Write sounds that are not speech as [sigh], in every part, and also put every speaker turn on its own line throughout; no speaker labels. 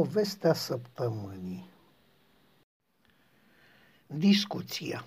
Povestea săptămânii. Discuția.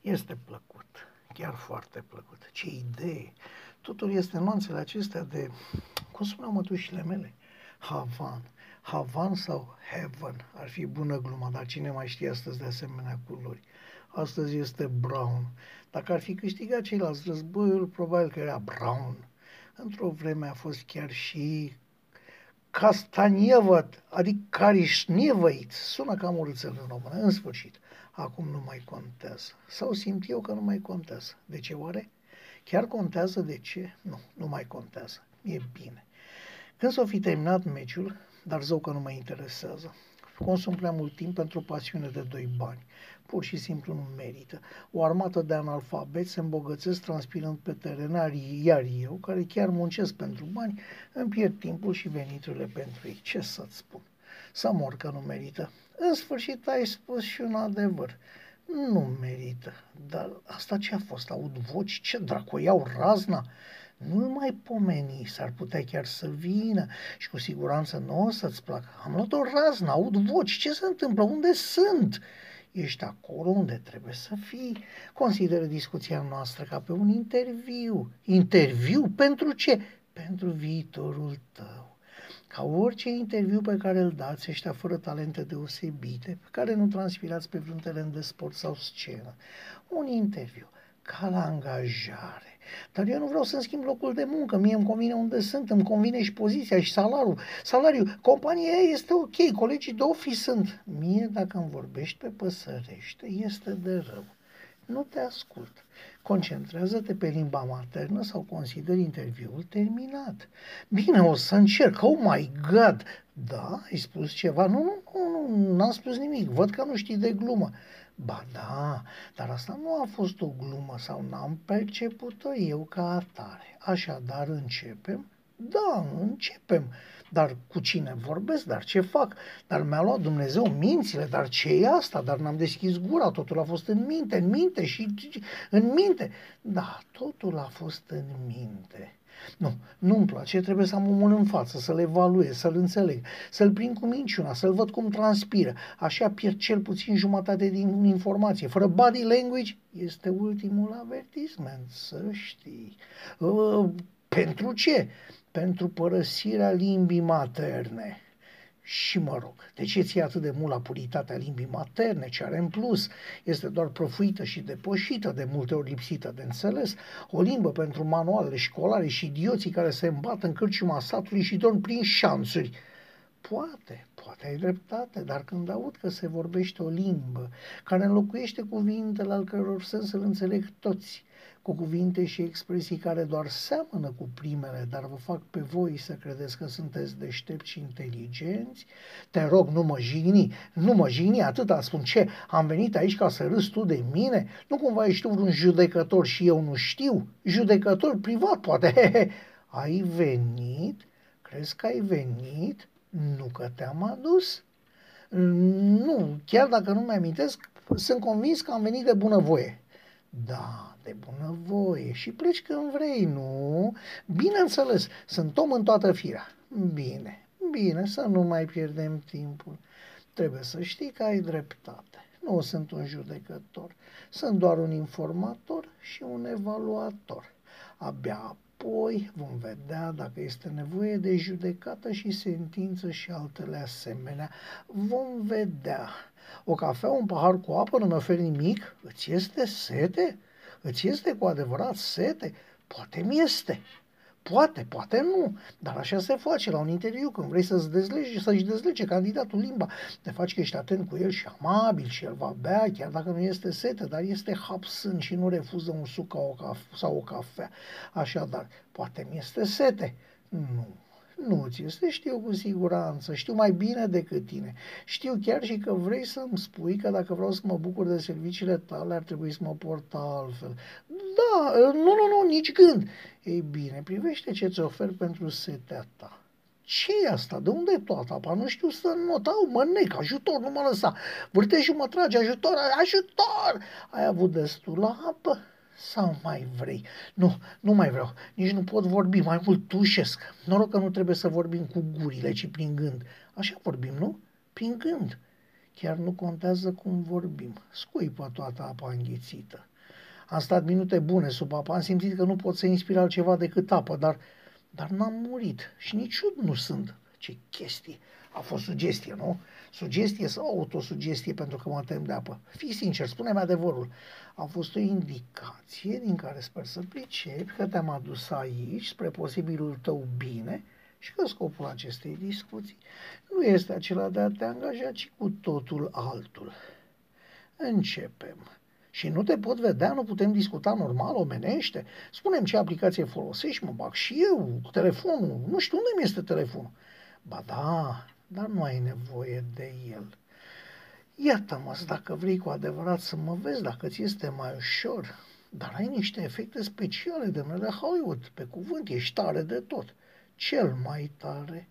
Este plăcut, chiar foarte plăcut. Ce idee! Totul este nuanțele acestea de, cum spuneau mătușile mele, Havan. Havan sau Heaven ar fi bună gluma, dar cine mai știe astăzi de asemenea culori? Astăzi este Brown. Dacă ar fi câștigat ceilalți războiul, probabil că era Brown. Într-o vreme a fost chiar și Castanievăt, adică Carișnievăit, sună cam urâțel în română, în sfârșit. Acum nu mai contează. Sau simt eu că nu mai contează. De ce oare? Chiar contează de ce? Nu, nu mai contează. E bine. Când s-o fi terminat meciul, dar zău că nu mă interesează. Consum prea mult timp pentru o pasiune de doi bani. Pur și simplu nu merită. O armată de analfabet se îmbogățesc transpirând pe teren, iar eu, care chiar muncesc pentru bani, îmi pierd timpul și veniturile pentru ei. Ce să-ți spun? Să mor că nu merită. În sfârșit ai spus și un adevăr. Nu merită. Dar asta ce a fost? Aud voci? Ce dracu, iau razna? Nu mai pomeni, s-ar putea chiar să vină și cu siguranță nu o să-ți placă. Am luat o raznă, aud voci, ce se întâmplă, unde sunt? Ești acolo unde trebuie să fii. Consideră discuția noastră ca pe un interviu. Interviu pentru ce? Pentru viitorul tău. Ca orice interviu pe care îl dați ăștia fără talente deosebite, pe care nu transpirați pe vreun teren de sport sau scenă. Un interviu ca la angajare. Dar eu nu vreau să-mi schimb locul de muncă, mie îmi convine unde sunt, îmi convine și poziția și salariul. Salariul, compania este ok, colegii de office sunt. Mie, dacă îmi vorbești pe păsărește, este de rău. Nu te ascult. Concentrează-te pe limba maternă sau consider interviul terminat. Bine, o să încerc. Oh my God! Da, ai spus ceva? Nu, nu, nu, nu, n-am spus nimic. Văd că nu știi de glumă. Ba da, dar asta nu a fost o glumă sau n-am perceput-o eu ca atare. Așadar începem? Da, începem. Dar cu cine vorbesc? Dar ce fac? Dar mi-a luat Dumnezeu mințile, dar ce e asta? Dar n-am deschis gura, totul a fost în minte, în minte și în minte. Da, totul a fost în minte. Nu, nu-mi place, trebuie să am omul în față, să-l evaluez, să-l înțeleg, să-l prind cu minciuna, să-l văd cum transpiră. Așa pierd cel puțin jumătate din informație. Fără body language este ultimul avertisment, să știi. Uh, pentru ce? Pentru părăsirea limbii materne. Și mă rog, de ce ți atât de mult la puritatea limbii materne, ce are în plus? Este doar profuită și depășită, de multe ori lipsită de înțeles, o limbă pentru manualele școlare și idioții care se îmbată în cârciuma satului și dorm prin șanțuri. Poate, poate ai dreptate, dar când aud că se vorbește o limbă care înlocuiește cuvintele al căror sens îl înțeleg toți, cu cuvinte și expresii care doar seamănă cu primele, dar vă fac pe voi să credeți că sunteți deștepți și inteligenți, te rog, nu mă jigni, nu mă jigni, atâta spun ce, am venit aici ca să râzi tu de mine? Nu cumva ești tu vreun judecător și eu nu știu? Judecător privat, poate. ai venit? Crezi că ai venit? Nu că te-am adus? Nu, chiar dacă nu mi-amintesc, sunt convins că am venit de bunăvoie. Da, de bunăvoie și pleci când vrei, nu? Bineînțeles, sunt om în toată firea. Bine, bine, să nu mai pierdem timpul. Trebuie să știi că ai dreptate. Nu sunt un judecător, sunt doar un informator și un evaluator. Abia apoi vom vedea dacă este nevoie de judecată și sentință și altele asemenea. Vom vedea. O cafea, un pahar cu apă nu mi oferi nimic? Îți este sete? Îți este cu adevărat sete? Poate mi este. Poate, poate nu, dar așa se face la un interviu când vrei să-ți dezlege, să-și dezlege candidatul limba. Te faci că ești atent cu el și amabil și el va bea, chiar dacă nu este sete, dar este hapsân și nu refuză un suc sau o cafea. Așadar, poate mi este sete. Nu, nu ți este, știu cu siguranță, știu mai bine decât tine. Știu chiar și că vrei să-mi spui că dacă vreau să mă bucur de serviciile tale, ar trebui să mă port altfel. Da, nu, nu, nu, nici gând. Ei bine, privește ce ți ofer pentru setea ta. ce e asta? De unde e toată apa? Nu știu să notau, mă nec, ajutor, nu mă lăsa. Vârtejul mă trage, ajutor, ajutor! Ai avut destul la apă? Sau mai vrei? Nu, nu mai vreau. Nici nu pot vorbi, mai mult tușesc. Noroc că nu trebuie să vorbim cu gurile, ci prin gând. Așa vorbim, nu? Prin gând. Chiar nu contează cum vorbim. Scuipă toată apa înghițită. Am stat minute bune sub apă, am simțit că nu pot să inspir altceva decât apă, dar, dar n-am murit și nici nu sunt. Ce chestie! A fost sugestie, nu? Sugestie sau autosugestie pentru că mă tem de apă? Fii sincer, spune-mi adevărul. A fost o indicație din care sper să pricepi că te-am adus aici spre posibilul tău bine și că scopul acestei discuții nu este acela de a te angaja, ci cu totul altul. Începem. Și nu te pot vedea, nu putem discuta normal, omenește. Spunem ce aplicație folosești, mă bag și eu, telefonul. Nu știu unde mi este telefonul. Ba da, dar nu ai nevoie de el. Iată-mă, dacă vrei cu adevărat să mă vezi, dacă ți este mai ușor, dar ai niște efecte speciale de de Hollywood, pe cuvânt, ești tare de tot. Cel mai tare.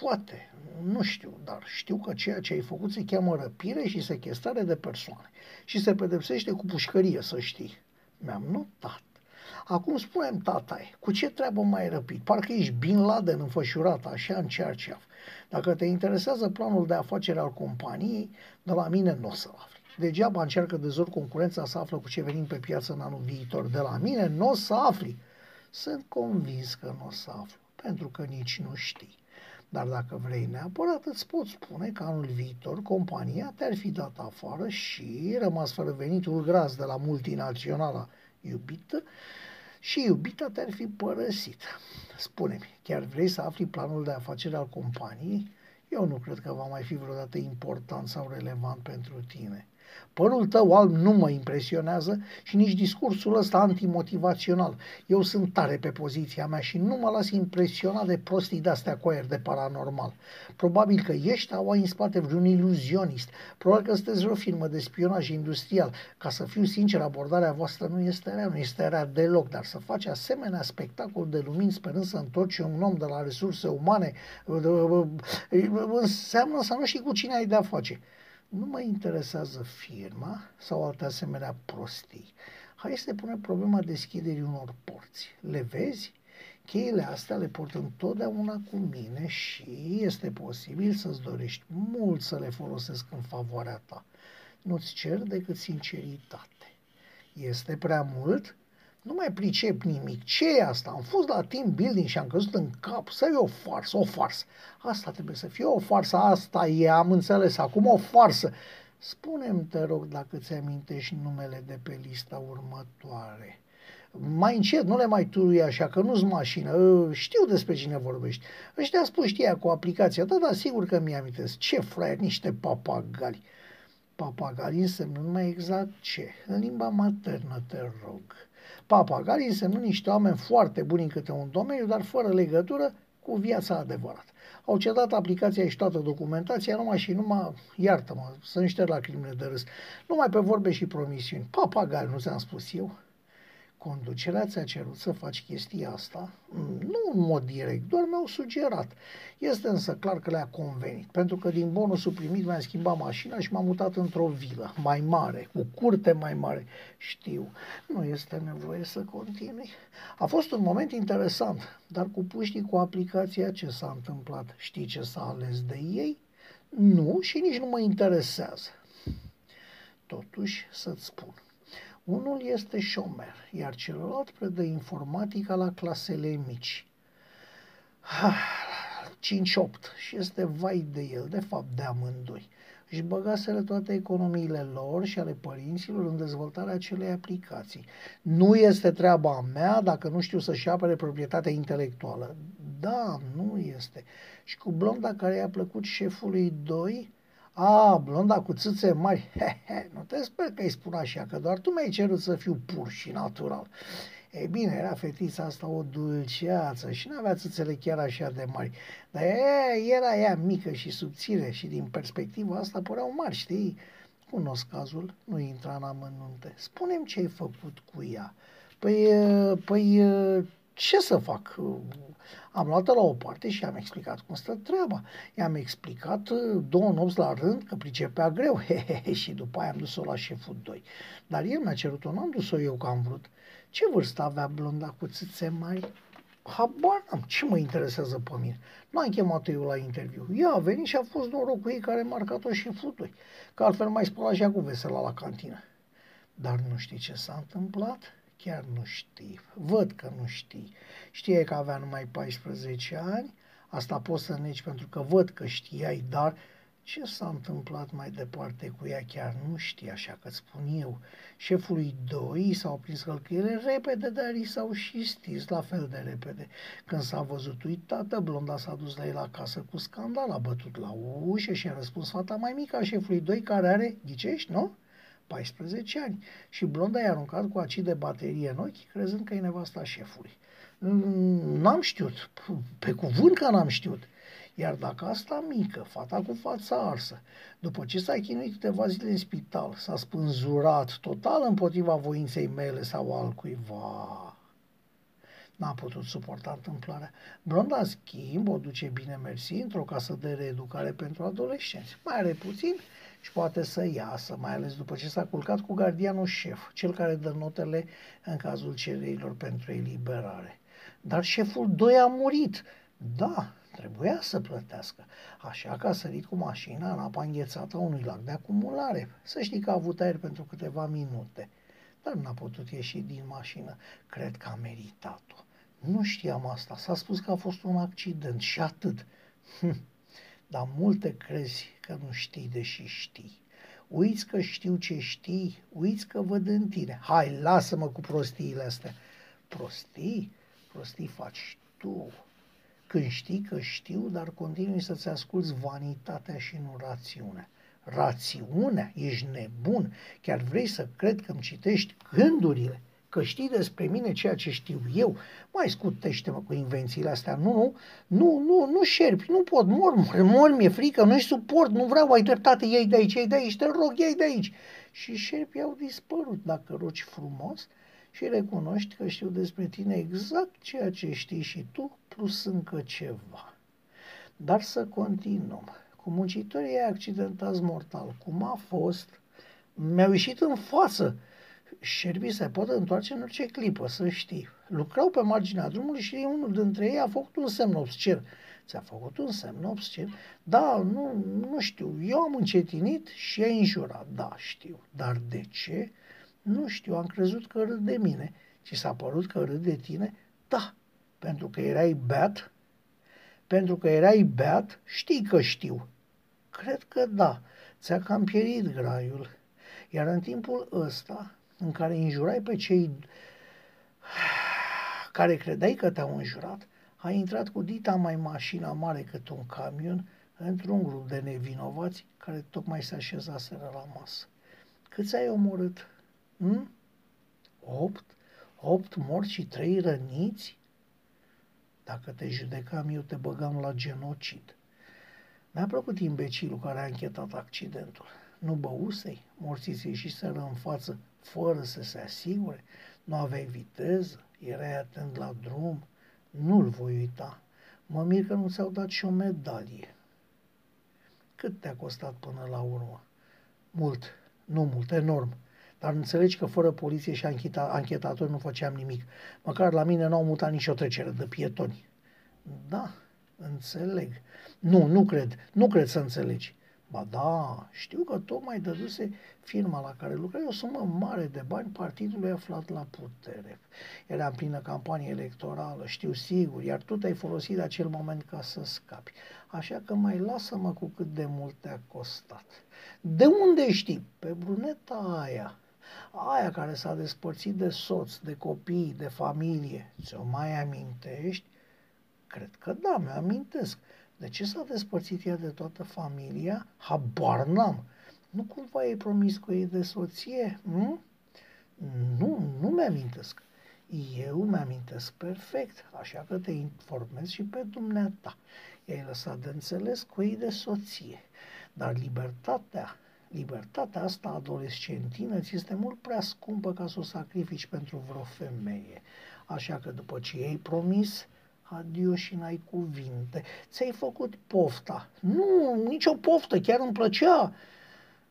Poate, nu știu, dar știu că ceea ce ai făcut se cheamă răpire și sequestrare de persoane și se pedepsește cu pușcărie, să știi. Mi-am notat. Acum spunem, tatai, cu ce treabă mai răpit? Parcă ești Bin Laden înfășurat așa în cerceaf. Dacă te interesează planul de afacere al companiei, de la mine nu o să afli. Degeaba încearcă de zor concurența să află cu ce venim pe piață în anul viitor. De la mine nu o să afli. Sunt convins că nu o să aflu, pentru că nici nu știi. Dar dacă vrei neapărat, îți pot spune că anul viitor compania te-ar fi dat afară și rămas fără venitul gras de la multinaționala iubită și iubita te-ar fi părăsit. Spune-mi, chiar vrei să afli planul de afacere al companiei? Eu nu cred că va mai fi vreodată important sau relevant pentru tine. Părul tău alb nu mă impresionează și nici discursul ăsta antimotivațional. Eu sunt tare pe poziția mea și nu mă las impresionat de prostii de-astea cu aer de paranormal. Probabil că ești sau ai în spate vreun iluzionist. Probabil că sunteți o firmă de spionaj industrial. Ca să fiu sincer, abordarea voastră nu este rea, nu este rea deloc, dar să faci asemenea spectacol de lumini sperând să întorci un om de la resurse umane înseamnă să nu știi cu cine ai de-a face nu mă interesează firma sau alte asemenea prostii. Hai să punem problema deschiderii unor porți. Le vezi? Cheile astea le port întotdeauna cu mine și este posibil să-ți dorești mult să le folosesc în favoarea ta. Nu-ți cer decât sinceritate. Este prea mult? Nu mai pricep nimic. Ce e asta? Am fost la team building și am căzut în cap să e o farsă, o farsă. Asta trebuie să fie o farsă, asta e, am înțeles, acum o farsă. Spune-mi, te rog, dacă ți amintești numele de pe lista următoare. Mai încet, nu le mai turui așa, că nu-s mașină. Ă, știu despre cine vorbești. Ăștia spus știa cu aplicația. Da, da, sigur că mi-amintesc. Ce fraier, niște papagali. Papagali înseamnă numai exact ce? În limba maternă, te rog. Papagali însemnând niște oameni foarte buni în câte un domeniu, dar fără legătură cu viața adevărată. Au cedat aplicația și toată documentația, numai și numai, iartă-mă, să șterg la crimine de râs, numai pe vorbe și promisiuni. Papagali, nu ți-am spus eu? Conducerea ți-a cerut să faci chestia asta? Mm, nu în mod direct, doar mi-au sugerat. Este însă clar că le-a convenit, pentru că din bonusul primit mi-am schimbat mașina și m-am mutat într-o vilă mai mare, cu curte mai mare. Știu, nu este nevoie să continui. A fost un moment interesant, dar cu puștii cu aplicația ce s-a întâmplat? Știi ce s-a ales de ei? Nu și nici nu mă interesează. Totuși, să-ți spun, unul este șomer, iar celălalt predă informatica la clasele mici. 5-8 și este vai de el, de fapt de amândoi. Își băgaseră toate economiile lor și ale părinților în dezvoltarea acelei aplicații. Nu este treaba mea dacă nu știu să-și apere proprietatea intelectuală. Da, nu este. Și cu blonda care i-a plăcut șefului 2, a, blonda cu țâțe mari, he, he, nu te sper că îi spun așa, că doar tu mi-ai cerut să fiu pur și natural. Ei bine, era fetița asta o dulceață și nu avea țâțele chiar așa de mari. Dar ea, era ea mică și subțire și din perspectiva asta păreau mari, știi? Cunosc cazul, nu intra în amănunte. Spune-mi ce ai făcut cu ea. Păi, păi, ce să fac? Am luat la o parte și am explicat cum stă treaba. I-am explicat uh, două nopți la rând că pricepea greu. [laughs] Hehehe, și după aia am dus-o la șeful 2. Dar el mi-a cerut-o, n-am dus-o eu că am vrut. Ce vârstă avea blonda cu țâțe mari? Habar n-am, ce mă interesează pe mine? N-am chemat eu la interviu. Ea a venit și a fost noroc cu ei care a marcat-o și futui. Că altfel mai spăla și cu vesela la cantină. Dar nu știi ce s-a întâmplat? Chiar nu știi. Văd că nu știi. Știai că avea numai 14 ani? Asta poți să negi pentru că văd că știai, dar ce s-a întâmplat mai departe cu ea chiar nu știi, așa că spun eu. Șefului doi s-au prins călcâiele repede, dar i s-au și stins la fel de repede. Când s-a văzut uitată, blonda s-a dus la el acasă cu scandal, a bătut la ușă și a răspuns fata mai mică a șefului doi care are, ghicești, nu? 14 ani. Și blonda i-a aruncat cu acid de baterie în ochi, crezând că e nevasta șefului. N-am știut, pe cuvânt că n-am știut. Iar dacă asta mică, fata cu fața arsă, după ce s-a chinuit câteva zile în spital, s-a spânzurat total împotriva voinței mele sau al cuiva, n-a putut suporta întâmplarea. Blonda, în schimb, o duce bine mersi într-o casă de reeducare pentru adolescenți. Mai are puțin și poate să iasă, mai ales după ce s-a culcat cu gardianul șef, cel care dă notele în cazul cererilor pentru eliberare. Dar șeful 2 a murit. Da, Trebuia să plătească, așa că a sărit cu mașina în apa înghețată a unui lac de acumulare. Să știi că a avut aer pentru câteva minute, dar n-a putut ieși din mașină. Cred că a meritat-o. Nu știam asta, s-a spus că a fost un accident și atât. Hm. Dar multe crezi că nu știi, deși știi. Uiți că știu ce știi, uiți că văd în tine. Hai, lasă-mă cu prostiile astea. Prostii? Prostii faci tu când știi că știu, dar continui să-ți asculți vanitatea și nu rațiunea. Rațiunea? Ești nebun? Chiar vrei să cred că îmi citești gândurile? Că știi despre mine ceea ce știu eu? Mai scutește-mă cu invențiile astea. Nu, nu, nu, nu, nu șerpi, nu pot, mor, mor, mor mi-e frică, nu-i suport, nu vreau, ai dreptate, iei de aici, iei de aici, te rog, iei de aici. Și șerpii au dispărut. Dacă rogi frumos, și recunoști că știu despre tine exact ceea ce știi și tu, plus încă ceva. Dar să continuăm. Cu muncitorii accidentați mortal, cum a fost, mi-au ieșit în față. Șerbii se pot întoarce în orice clipă, să știi. Lucrau pe marginea drumului și unul dintre ei a făcut un semn obscen. Ți-a făcut un semn obscen? Da, nu, nu știu. Eu am încetinit și ai înjurat. Da, știu. Dar de ce? Nu știu, am crezut că râd de mine. Și s-a părut că râd de tine? Da, pentru că erai beat? Pentru că erai beat? Știi că știu. Cred că da, ți-a cam pierit graiul. Iar în timpul ăsta, în care înjurai pe cei care credeai că te-au înjurat, ai intrat cu dita mai mașina mare cât un camion într-un grup de nevinovați care tocmai se așezaseră la masă. Câți ai omorât? Hm? Opt? Opt morți și trei răniți? Dacă te judecam, eu te băgam la genocid. Mi-a plăcut imbecilul care a închetat accidentul. Nu băusei, morții se ieșiseră în față fără să se asigure, nu aveai viteză, erai atent la drum, nu-l voi uita. Mă mir că nu ți-au dat și o medalie. Cât te-a costat până la urmă? Mult, nu mult, enorm. Dar înțelegi că fără poliție și ancheta, anchetatori nu făceam nimic. Măcar la mine n-au mutat nicio trecere de pietoni. Da, înțeleg. Nu, nu cred. Nu cred să înțelegi. Ba da, știu că tocmai dăduse firma la care lucrai o sumă mare de bani partidului aflat la putere. Era în plină campanie electorală, știu sigur, iar tu te-ai folosit de acel moment ca să scapi. Așa că mai lasă-mă cu cât de mult te-a costat. De unde știi? Pe bruneta aia aia care s-a despărțit de soț, de copii, de familie, ți-o mai amintești? Cred că da, mi-amintesc. De ce s-a despărțit ea de toată familia? Habar n-am. Nu cumva ai promis cu ei de soție? Nu? Nu, nu mi-amintesc. Eu mi-amintesc perfect, așa că te informez și pe dumneata. I-ai lăsat de înțeles cu ei de soție. Dar libertatea Libertatea asta adolescentină ți este mult prea scumpă ca să o sacrifici pentru vreo femeie. Așa că după ce ai promis, adio și n-ai cuvinte. Ți-ai făcut pofta. Nu, nicio poftă, chiar îmi plăcea.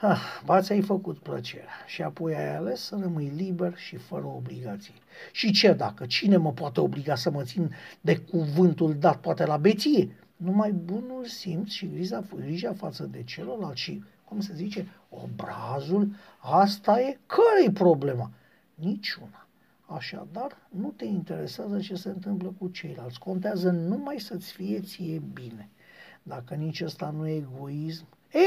Ah, ba ți-ai făcut plăcerea și apoi ai ales să rămâi liber și fără obligații. Și ce dacă? Cine mă poate obliga să mă țin de cuvântul dat, poate la beție? Numai bunul simț și grija, grija față de celălalt și, cum se zice, obrazul, asta e? Care-i problema? Niciuna. Așadar, nu te interesează ce se întâmplă cu ceilalți. Contează numai să-ți fie ție bine. Dacă nici ăsta nu e egoism,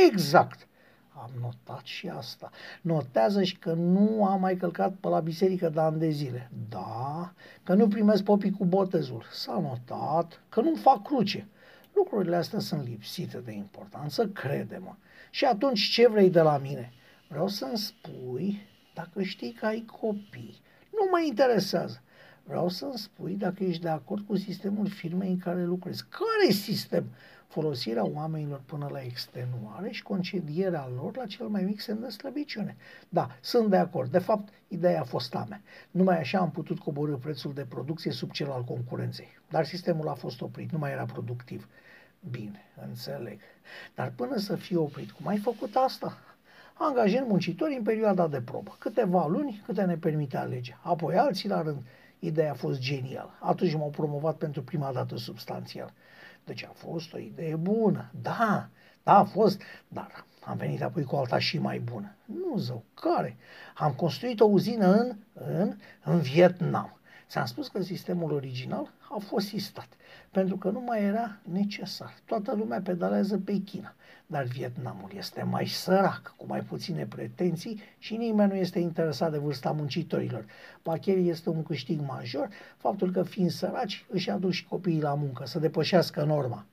exact, am notat și asta. Notează și că nu am mai călcat pe la biserică de ani de zile. Da, că nu primesc popii cu botezul. S-a notat că nu fac cruce. Lucrurile astea sunt lipsite de importanță, crede-mă. Și atunci ce vrei de la mine? Vreau să-mi spui dacă știi că ai copii. Nu mă interesează. Vreau să-mi spui dacă ești de acord cu sistemul firmei în care lucrezi. Care sistem? folosirea oamenilor până la extenuare și concedierea lor la cel mai mic semn de slăbiciune. Da, sunt de acord. De fapt, ideea a fost a mea. Numai așa am putut coborâ prețul de producție sub cel al concurenței. Dar sistemul a fost oprit, nu mai era productiv. Bine, înțeleg. Dar până să fie oprit, cum ai făcut asta? Angajăm muncitori în perioada de probă. Câteva luni, câte ne permite legea. Apoi alții la rând. Ideea a fost genială. Atunci m-au promovat pentru prima dată substanțial. Deci a fost o idee bună. Da, da, a fost, dar am venit apoi cu alta și mai bună. Nu, zău, care? Am construit o uzină în, în, în Vietnam. Ți-am spus că sistemul original a fost sistat, pentru că nu mai era necesar. Toată lumea pedalează pe China, dar Vietnamul este mai sărac, cu mai puține pretenții și nimeni nu este interesat de vârsta muncitorilor. Pacherii este un câștig major, faptul că fiind săraci își aduc și copiii la muncă, să depășească norma.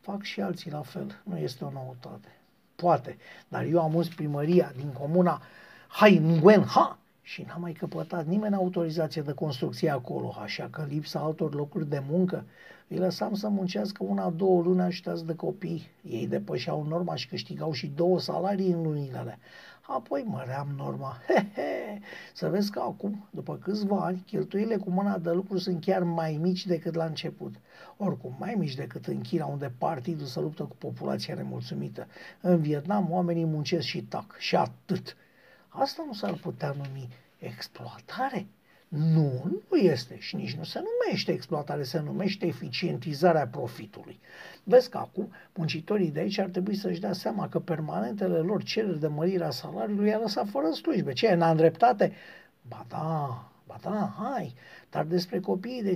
Fac și alții la fel, nu este o noutate. Poate, dar eu am uns primăria din comuna Hai Nguyen Ha, și n-a mai căpătat nimeni autorizație de construcție acolo, așa că lipsa altor locuri de muncă îi lăsam să muncească una, două luni ajutați de copii. Ei depășeau norma și câștigau și două salarii în lunile alea. Apoi măream norma. [laughs] He, he. Să vezi că acum, după câțiva ani, cheltuielile cu mâna de lucru sunt chiar mai mici decât la început. Oricum, mai mici decât în China, unde partidul se luptă cu populația nemulțumită. În Vietnam, oamenii muncesc și tac. Și atât. Asta nu s-ar putea numi exploatare. Nu, nu este și nici nu se numește exploatare, se numește eficientizarea profitului. Vezi că acum muncitorii de aici ar trebui să-și dea seama că permanentele lor cereri de mărire a salariului i-a lăsat fără slujbe. Ce, n-a îndreptate? Ba da, ba da, hai, dar despre copiii de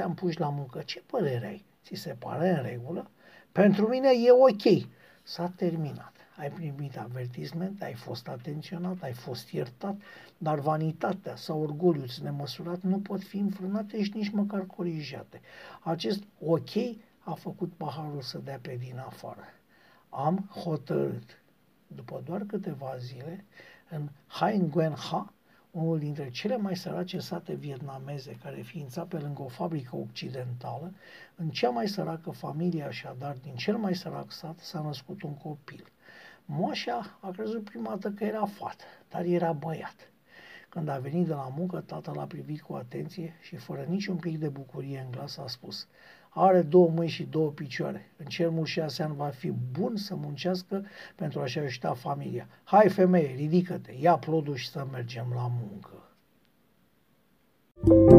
5-6 ani puși la muncă, ce părere ai? Ți se pare în regulă? Pentru mine e ok. S-a terminat ai primit avertisment, ai fost atenționat, ai fost iertat, dar vanitatea sau orgoliul nemăsurat nu pot fi înfrânate și nici măcar corijate. Acest ok a făcut paharul să dea pe din afară. Am hotărât, după doar câteva zile, în Hai Nguyen Ha, unul dintre cele mai sărace sate vietnameze care ființa pe lângă o fabrică occidentală, în cea mai săracă familie așadar din cel mai sărac sat s-a născut un copil. Moșa a crezut prima dată că era fată, dar era băiat. Când a venit de la muncă, tatăl l-a privit cu atenție și fără niciun pic de bucurie în glas a spus Are două mâini și două picioare. În cel șase ani va fi bun să muncească pentru a-și ajuta familia. Hai femeie, ridică-te, ia plodul și să mergem la muncă. thank you